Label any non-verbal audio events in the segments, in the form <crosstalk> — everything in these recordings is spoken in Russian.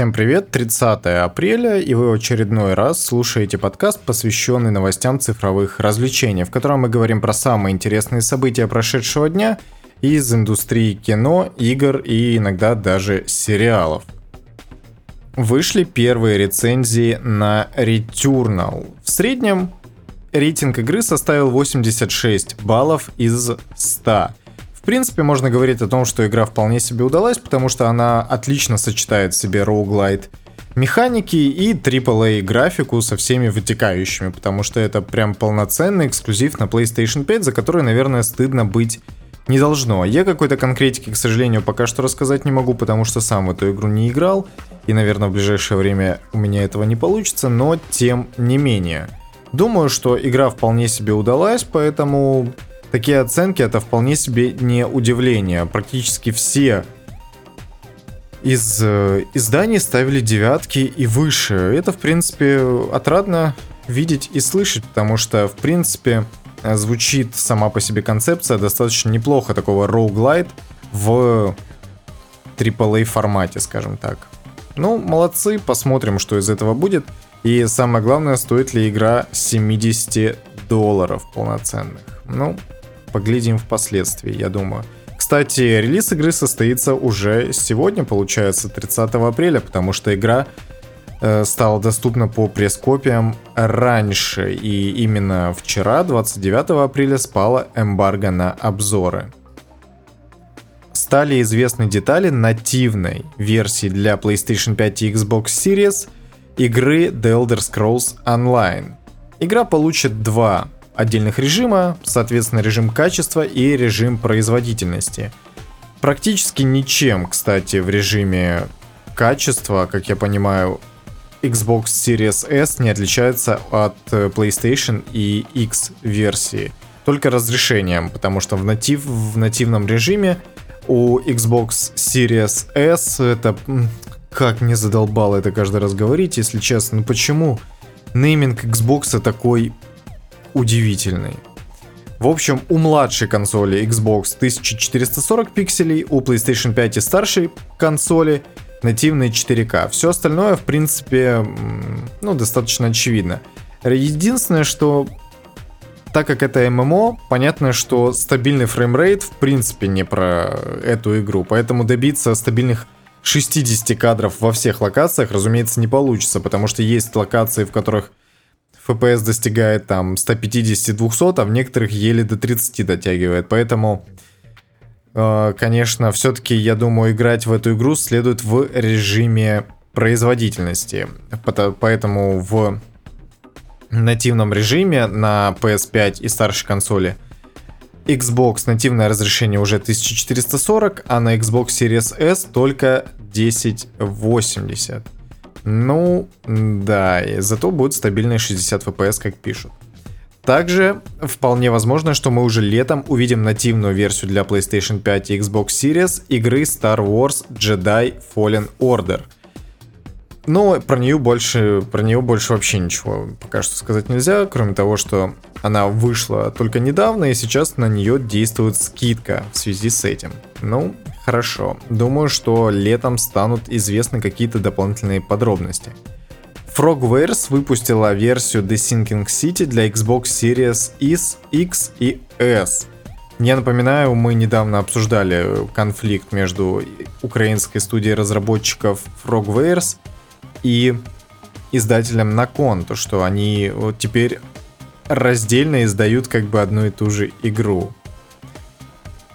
Всем привет, 30 апреля, и вы очередной раз слушаете подкаст, посвященный новостям цифровых развлечений, в котором мы говорим про самые интересные события прошедшего дня из индустрии кино, игр и иногда даже сериалов. Вышли первые рецензии на Returnal. В среднем рейтинг игры составил 86 баллов из 100. В принципе, можно говорить о том, что игра вполне себе удалась, потому что она отлично сочетает в себе роуглайт механики и AAA графику со всеми вытекающими, потому что это прям полноценный эксклюзив на PlayStation 5, за который, наверное, стыдно быть не должно. Я какой-то конкретики, к сожалению, пока что рассказать не могу, потому что сам в эту игру не играл, и, наверное, в ближайшее время у меня этого не получится, но тем не менее. Думаю, что игра вполне себе удалась, поэтому такие оценки это вполне себе не удивление. Практически все из э, изданий ставили девятки и выше. Это, в принципе, отрадно видеть и слышать, потому что, в принципе, звучит сама по себе концепция достаточно неплохо такого roguelite в AAA формате, скажем так. Ну, молодцы, посмотрим, что из этого будет. И самое главное, стоит ли игра 70 долларов полноценных. Ну, поглядим впоследствии, я думаю. Кстати, релиз игры состоится уже сегодня, получается, 30 апреля, потому что игра э, стала доступна по пресс-копиям раньше. И именно вчера, 29 апреля, спала эмбарго на обзоры. Стали известны детали нативной версии для PlayStation 5 и Xbox Series игры The Elder Scrolls Online. Игра получит два отдельных режима, соответственно, режим качества и режим производительности. Практически ничем, кстати, в режиме качества, как я понимаю, Xbox Series S не отличается от э, PlayStation и X версии. Только разрешением, потому что в, натив, в нативном режиме у Xbox Series S это... Как мне задолбало это каждый раз говорить, если честно. Ну почему нейминг Xbox такой удивительный. В общем, у младшей консоли Xbox 1440 пикселей, у PlayStation 5 и старшей консоли нативные 4К. Все остальное, в принципе, ну, достаточно очевидно. Единственное, что так как это ММО, понятно, что стабильный фреймрейт в принципе не про эту игру, поэтому добиться стабильных 60 кадров во всех локациях, разумеется, не получится, потому что есть локации, в которых FPS достигает там 150-200, а в некоторых еле до 30 дотягивает. Поэтому, э, конечно, все-таки, я думаю, играть в эту игру следует в режиме производительности. Поэтому в нативном режиме на PS5 и старшей консоли Xbox нативное разрешение уже 1440, а на Xbox Series S только 1080. Ну, да, и зато будет стабильные 60 FPS, как пишут. Также вполне возможно, что мы уже летом увидим нативную версию для PlayStation 5 и Xbox Series игры Star Wars Jedi Fallen Order. Но про нее больше, про нее больше вообще ничего пока что сказать нельзя, кроме того, что она вышла только недавно, и сейчас на нее действует скидка в связи с этим. Ну, хорошо. Думаю, что летом станут известны какие-то дополнительные подробности. Frogwares выпустила версию The Sinking City для Xbox Series S, X и S. Я напоминаю, мы недавно обсуждали конфликт между украинской студией разработчиков Frogwares и издателем Nakon, то что они вот теперь раздельно издают как бы одну и ту же игру.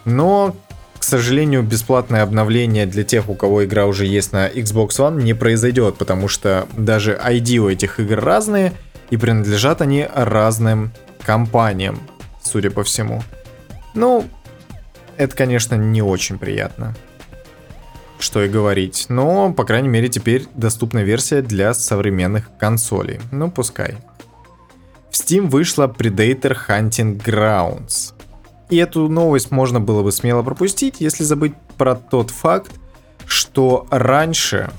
Но, к сожалению, бесплатное обновление для тех, у кого игра уже есть на Xbox One, не произойдет, потому что даже ID у этих игр разные, и принадлежат они разным компаниям, судя по всему. Ну, это, конечно, не очень приятно. Что и говорить. Но, по крайней мере, теперь доступна версия для современных консолей. Ну, пускай. В Steam вышла Predator Hunting Grounds. И эту новость можно было бы смело пропустить, если забыть про тот факт, что раньше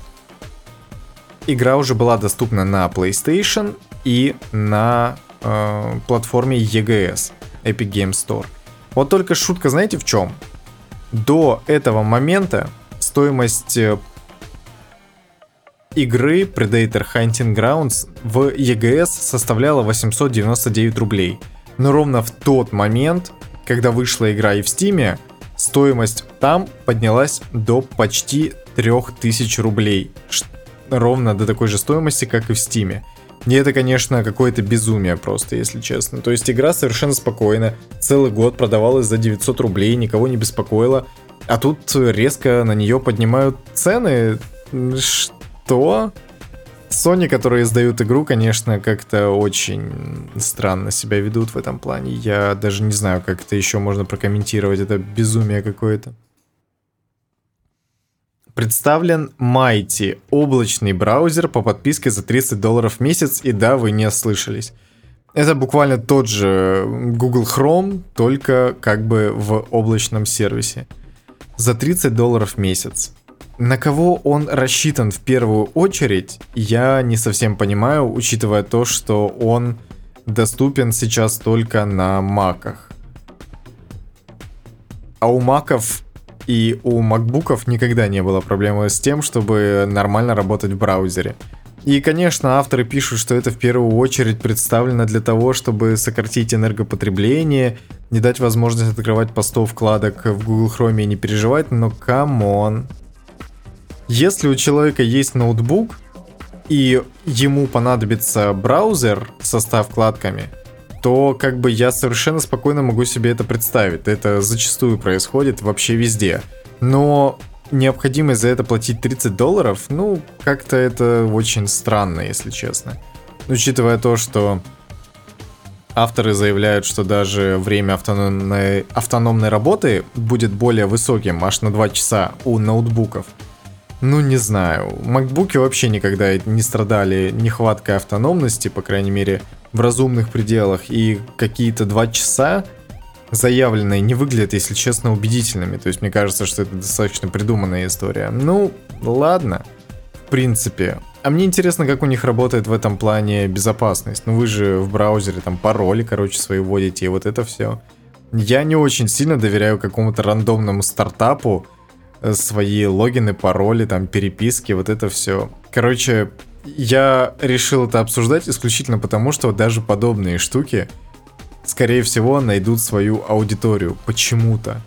игра уже была доступна на PlayStation и на э, платформе EGS, Epic Game Store. Вот только шутка, знаете в чем? До этого момента стоимость э, игры Predator Hunting Grounds в EGS составляла 899 рублей. Но ровно в тот момент, когда вышла игра и в Steam, стоимость там поднялась до почти 3000 рублей. Ровно до такой же стоимости, как и в Steam. И это, конечно, какое-то безумие просто, если честно. То есть игра совершенно спокойно, целый год продавалась за 900 рублей, никого не беспокоила. А тут резко на нее поднимают цены. Что? Sony, которые издают игру, конечно, как-то очень странно себя ведут в этом плане. Я даже не знаю, как это еще можно прокомментировать. Это безумие какое-то. Представлен Mighty, облачный браузер по подписке за 30 долларов в месяц, и да, вы не ослышались. Это буквально тот же Google Chrome, только как бы в облачном сервисе. За 30 долларов в месяц. На кого он рассчитан в первую очередь, я не совсем понимаю, учитывая то, что он доступен сейчас только на маках. А у маков и у макбуков никогда не было проблемы с тем, чтобы нормально работать в браузере. И, конечно, авторы пишут, что это в первую очередь представлено для того, чтобы сократить энергопотребление, не дать возможность открывать по 100 вкладок в Google Chrome и не переживать, но come on. Если у человека есть ноутбук, и ему понадобится браузер со 100 вкладками, то как бы я совершенно спокойно могу себе это представить. Это зачастую происходит вообще везде. Но необходимость за это платить 30 долларов, ну, как-то это очень странно, если честно. Учитывая то, что авторы заявляют, что даже время автономной, автономной работы будет более высоким, аж на 2 часа у ноутбуков. Ну, не знаю. Макбуки вообще никогда не страдали нехваткой автономности, по крайней мере, в разумных пределах. И какие-то два часа заявленные не выглядят, если честно, убедительными. То есть мне кажется, что это достаточно придуманная история. Ну, ладно. В принципе. А мне интересно, как у них работает в этом плане безопасность. Ну вы же в браузере там пароли, короче, свои вводите, и вот это все. Я не очень сильно доверяю какому-то рандомному стартапу, Э, свои логины, пароли, там, переписки, вот это все. Короче, я решил это обсуждать исключительно потому, что даже подобные штуки, скорее всего, найдут свою аудиторию почему-то.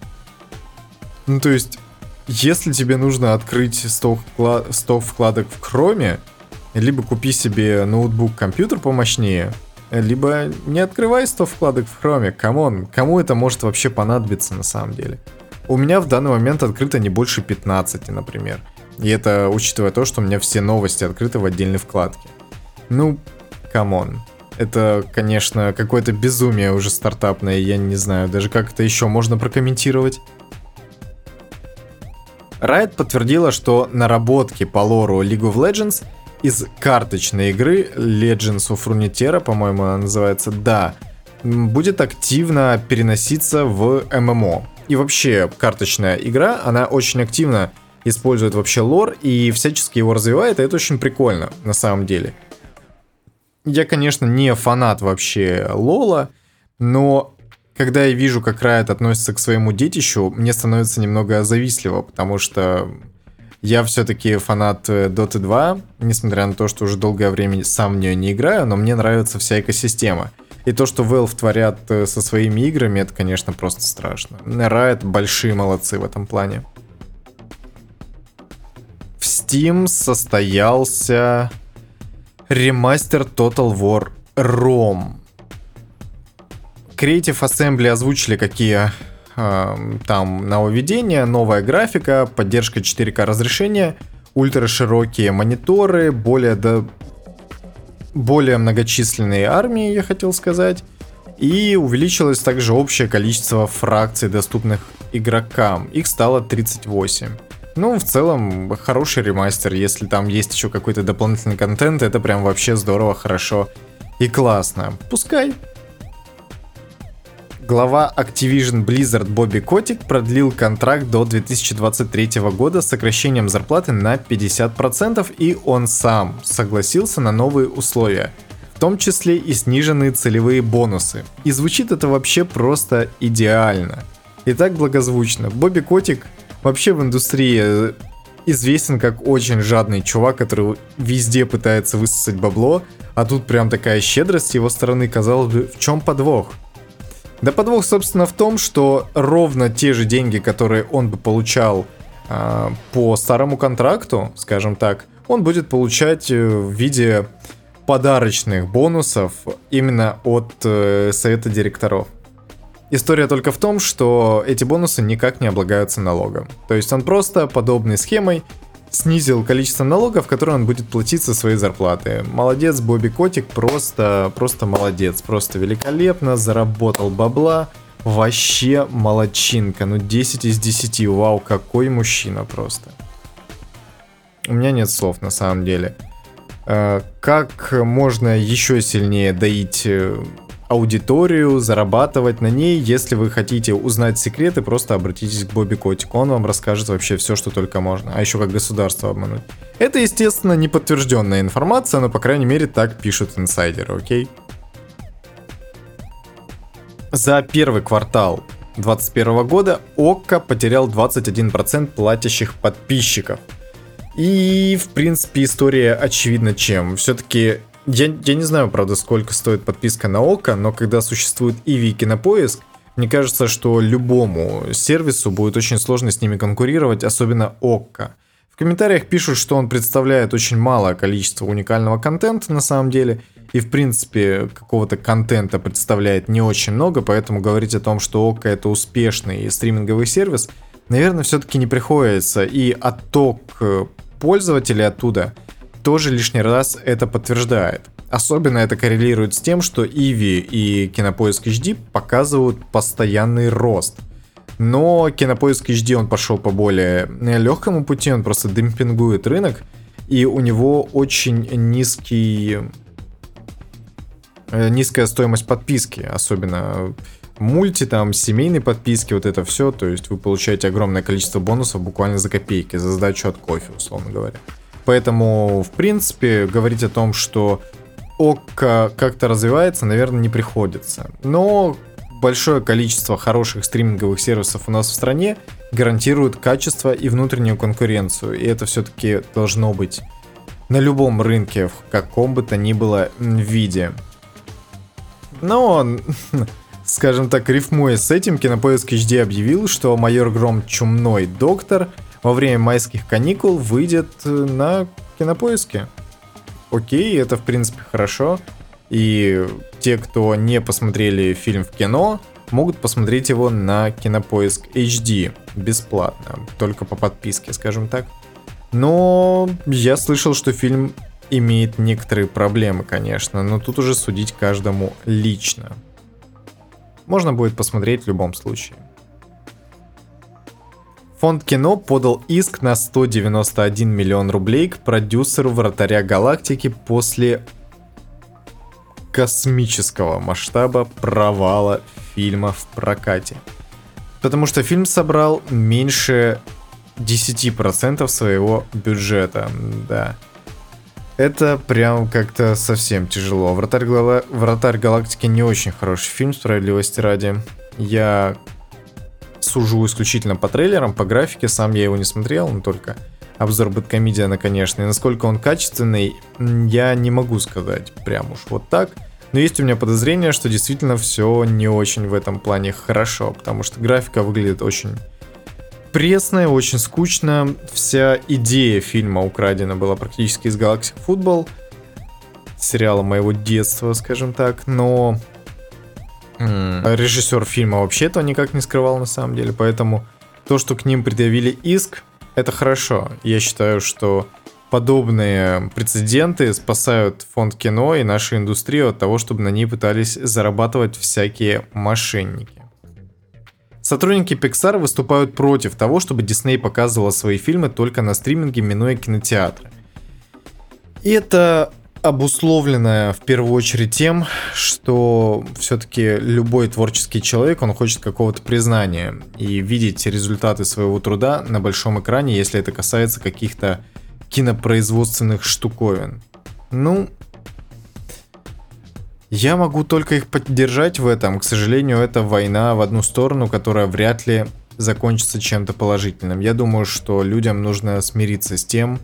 Ну, то есть, если тебе нужно открыть 100, 100 вкладок в Chrome, либо купи себе ноутбук, компьютер помощнее, либо не открывай 100 вкладок в Chrome. Come on, кому это может вообще понадобиться на самом деле? У меня в данный момент открыто не больше 15, например. И это учитывая то, что у меня все новости открыты в отдельной вкладке. Ну, come on. Это, конечно, какое-то безумие уже стартапное, я не знаю даже как это еще можно прокомментировать. Riot подтвердила, что наработки по лору League of Legends из карточной игры Legends of Runeterra, по-моему, она называется, да, будет активно переноситься в ММО и вообще карточная игра, она очень активно использует вообще лор и всячески его развивает, и это очень прикольно на самом деле. Я, конечно, не фанат вообще Лола, но когда я вижу, как Riot относится к своему детищу, мне становится немного завистливо, потому что я все-таки фанат э, Dota 2, несмотря на то, что уже долгое время сам в нее не играю, но мне нравится вся экосистема. И то, что Valve творят э, со своими играми, это, конечно, просто страшно. Riot большие молодцы в этом плане. В Steam состоялся ремастер Total War ROM. Creative Assembly озвучили, какие э, там нововведения, новая графика, поддержка 4К разрешения, ультраширокие мониторы, более до более многочисленные армии, я хотел сказать, и увеличилось также общее количество фракций, доступных игрокам. Их стало 38. Ну, в целом, хороший ремастер. Если там есть еще какой-то дополнительный контент, это прям вообще здорово, хорошо и классно. Пускай Глава Activision Blizzard Бобби Котик продлил контракт до 2023 года с сокращением зарплаты на 50%, и он сам согласился на новые условия, в том числе и сниженные целевые бонусы. И звучит это вообще просто идеально. И так благозвучно. Бобби Котик вообще в индустрии известен как очень жадный чувак, который везде пытается высосать бабло, а тут прям такая щедрость с его стороны, казалось бы, в чем подвох? Да подвох, собственно, в том, что ровно те же деньги, которые он бы получал э, по старому контракту, скажем так, он будет получать э, в виде подарочных бонусов именно от э, совета директоров. История только в том, что эти бонусы никак не облагаются налогом. То есть он просто подобной схемой снизил количество налогов, которые он будет платить со своей зарплаты. Молодец, Бобби Котик, просто, просто молодец, просто великолепно, заработал бабла, вообще молодчинка, ну 10 из 10, вау, какой мужчина просто. У меня нет слов на самом деле. Э, как можно еще сильнее доить э, аудиторию, зарабатывать на ней. Если вы хотите узнать секреты, просто обратитесь к Бобби Котику. Он вам расскажет вообще все, что только можно. А еще как государство обмануть. Это, естественно, не подтвержденная информация, но, по крайней мере, так пишут инсайдеры, окей? За первый квартал 2021 года ОККО потерял 21% платящих подписчиков. И, в принципе, история очевидна чем. Все-таки я, я не знаю, правда, сколько стоит подписка на ОКО, но когда существует Иви и Кинопоиск, мне кажется, что любому сервису будет очень сложно с ними конкурировать, особенно ОККО. В комментариях пишут, что он представляет очень малое количество уникального контента на самом деле, и в принципе какого-то контента представляет не очень много, поэтому говорить о том, что ОККО это успешный стриминговый сервис, наверное, все-таки не приходится, и отток э, пользователей оттуда – тоже лишний раз это подтверждает. Особенно это коррелирует с тем, что Иви и Кинопоиск HD показывают постоянный рост. Но Кинопоиск HD он пошел по более легкому пути, он просто демпингует рынок, и у него очень низкий э, низкая стоимость подписки, особенно мульти, там, семейные подписки, вот это все, то есть вы получаете огромное количество бонусов буквально за копейки, за сдачу от кофе, условно говоря. Поэтому, в принципе, говорить о том, что ОККО как-то развивается, наверное, не приходится. Но большое количество хороших стриминговых сервисов у нас в стране гарантирует качество и внутреннюю конкуренцию. И это все-таки должно быть на любом рынке, в каком бы то ни было виде. Но, <laughs> скажем так, рифмуя с этим, Кинопоиск HD объявил, что майор Гром Чумной Доктор — во время майских каникул выйдет э, на кинопоиске. Окей, это в принципе хорошо. И те, кто не посмотрели фильм в кино, могут посмотреть его на Кинопоиск HD бесплатно, только по подписке, скажем так. Но я слышал, что фильм имеет некоторые проблемы, конечно, но тут уже судить каждому лично. Можно будет посмотреть в любом случае. Фонд кино подал иск на 191 миллион рублей к продюсеру «Вратаря галактики» после космического масштаба провала фильма в прокате. Потому что фильм собрал меньше 10% своего бюджета, да. Это прям как-то совсем тяжело. Вратарь, Гала... Вратарь галактики не очень хороший фильм, справедливости ради. Я сужу исключительно по трейлерам, по графике, сам я его не смотрел, но только обзор Бэткомедиана, конечно. И насколько он качественный, я не могу сказать прям уж вот так. Но есть у меня подозрение, что действительно все не очень в этом плане хорошо, потому что графика выглядит очень пресная, очень скучно. Вся идея фильма украдена была практически из Galaxy Football, сериала моего детства, скажем так, но Mm. Режиссер фильма вообще этого никак не скрывал на самом деле, поэтому то, что к ним предъявили иск, это хорошо. Я считаю, что подобные прецеденты спасают фонд кино и нашу индустрию от того, чтобы на ней пытались зарабатывать всякие мошенники. Сотрудники Pixar выступают против того, чтобы Disney показывала свои фильмы только на стриминге, минуя кинотеатры. И это обусловленная в первую очередь тем, что все-таки любой творческий человек, он хочет какого-то признания и видеть результаты своего труда на большом экране, если это касается каких-то кинопроизводственных штуковин. Ну, я могу только их поддержать в этом. К сожалению, это война в одну сторону, которая вряд ли закончится чем-то положительным. Я думаю, что людям нужно смириться с тем,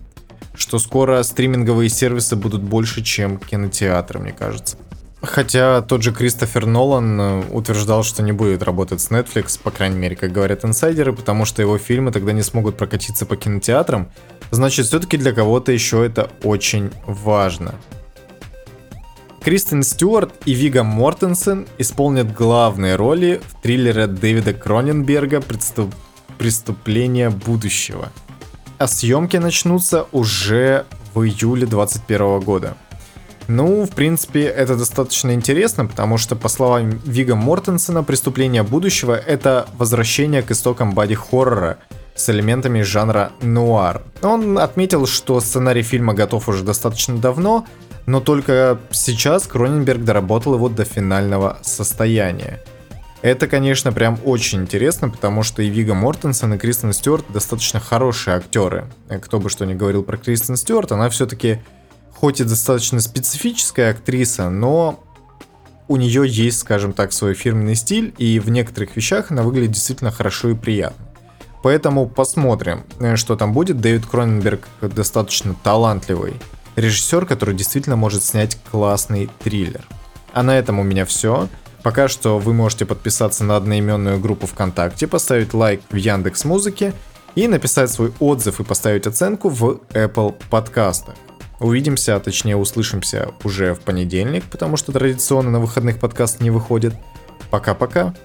что скоро стриминговые сервисы будут больше, чем кинотеатры, мне кажется. Хотя тот же Кристофер Нолан э, утверждал, что не будет работать с Netflix, по крайней мере, как говорят инсайдеры, потому что его фильмы тогда не смогут прокатиться по кинотеатрам. Значит, все-таки для кого-то еще это очень важно. Кристен Стюарт и Вига Мортенсен исполнят главные роли в триллере Дэвида Кроненберга «Преступ... «Преступление будущего». А съемки начнутся уже в июле 2021 года. Ну, в принципе, это достаточно интересно, потому что, по словам Вига Мортенсена, «Преступление будущего» — это возвращение к истокам боди-хоррора с элементами жанра нуар. Он отметил, что сценарий фильма готов уже достаточно давно, но только сейчас Кроненберг доработал его до финального состояния. Это, конечно, прям очень интересно, потому что и Вига Мортенсен, и Кристен Стюарт достаточно хорошие актеры. Кто бы что ни говорил про Кристен Стюарт, она все-таки хоть и достаточно специфическая актриса, но у нее есть, скажем так, свой фирменный стиль, и в некоторых вещах она выглядит действительно хорошо и приятно. Поэтому посмотрим, э, что там будет. Дэвид Кроненберг достаточно талантливый режиссер, который действительно может снять классный триллер. А на этом у меня все. Пока что вы можете подписаться на одноименную группу ВКонтакте, поставить лайк в Яндекс Музыке и написать свой отзыв и поставить оценку в Apple подкастах. Увидимся, а точнее услышимся уже в понедельник, потому что традиционно на выходных подкаст не выходит. Пока-пока.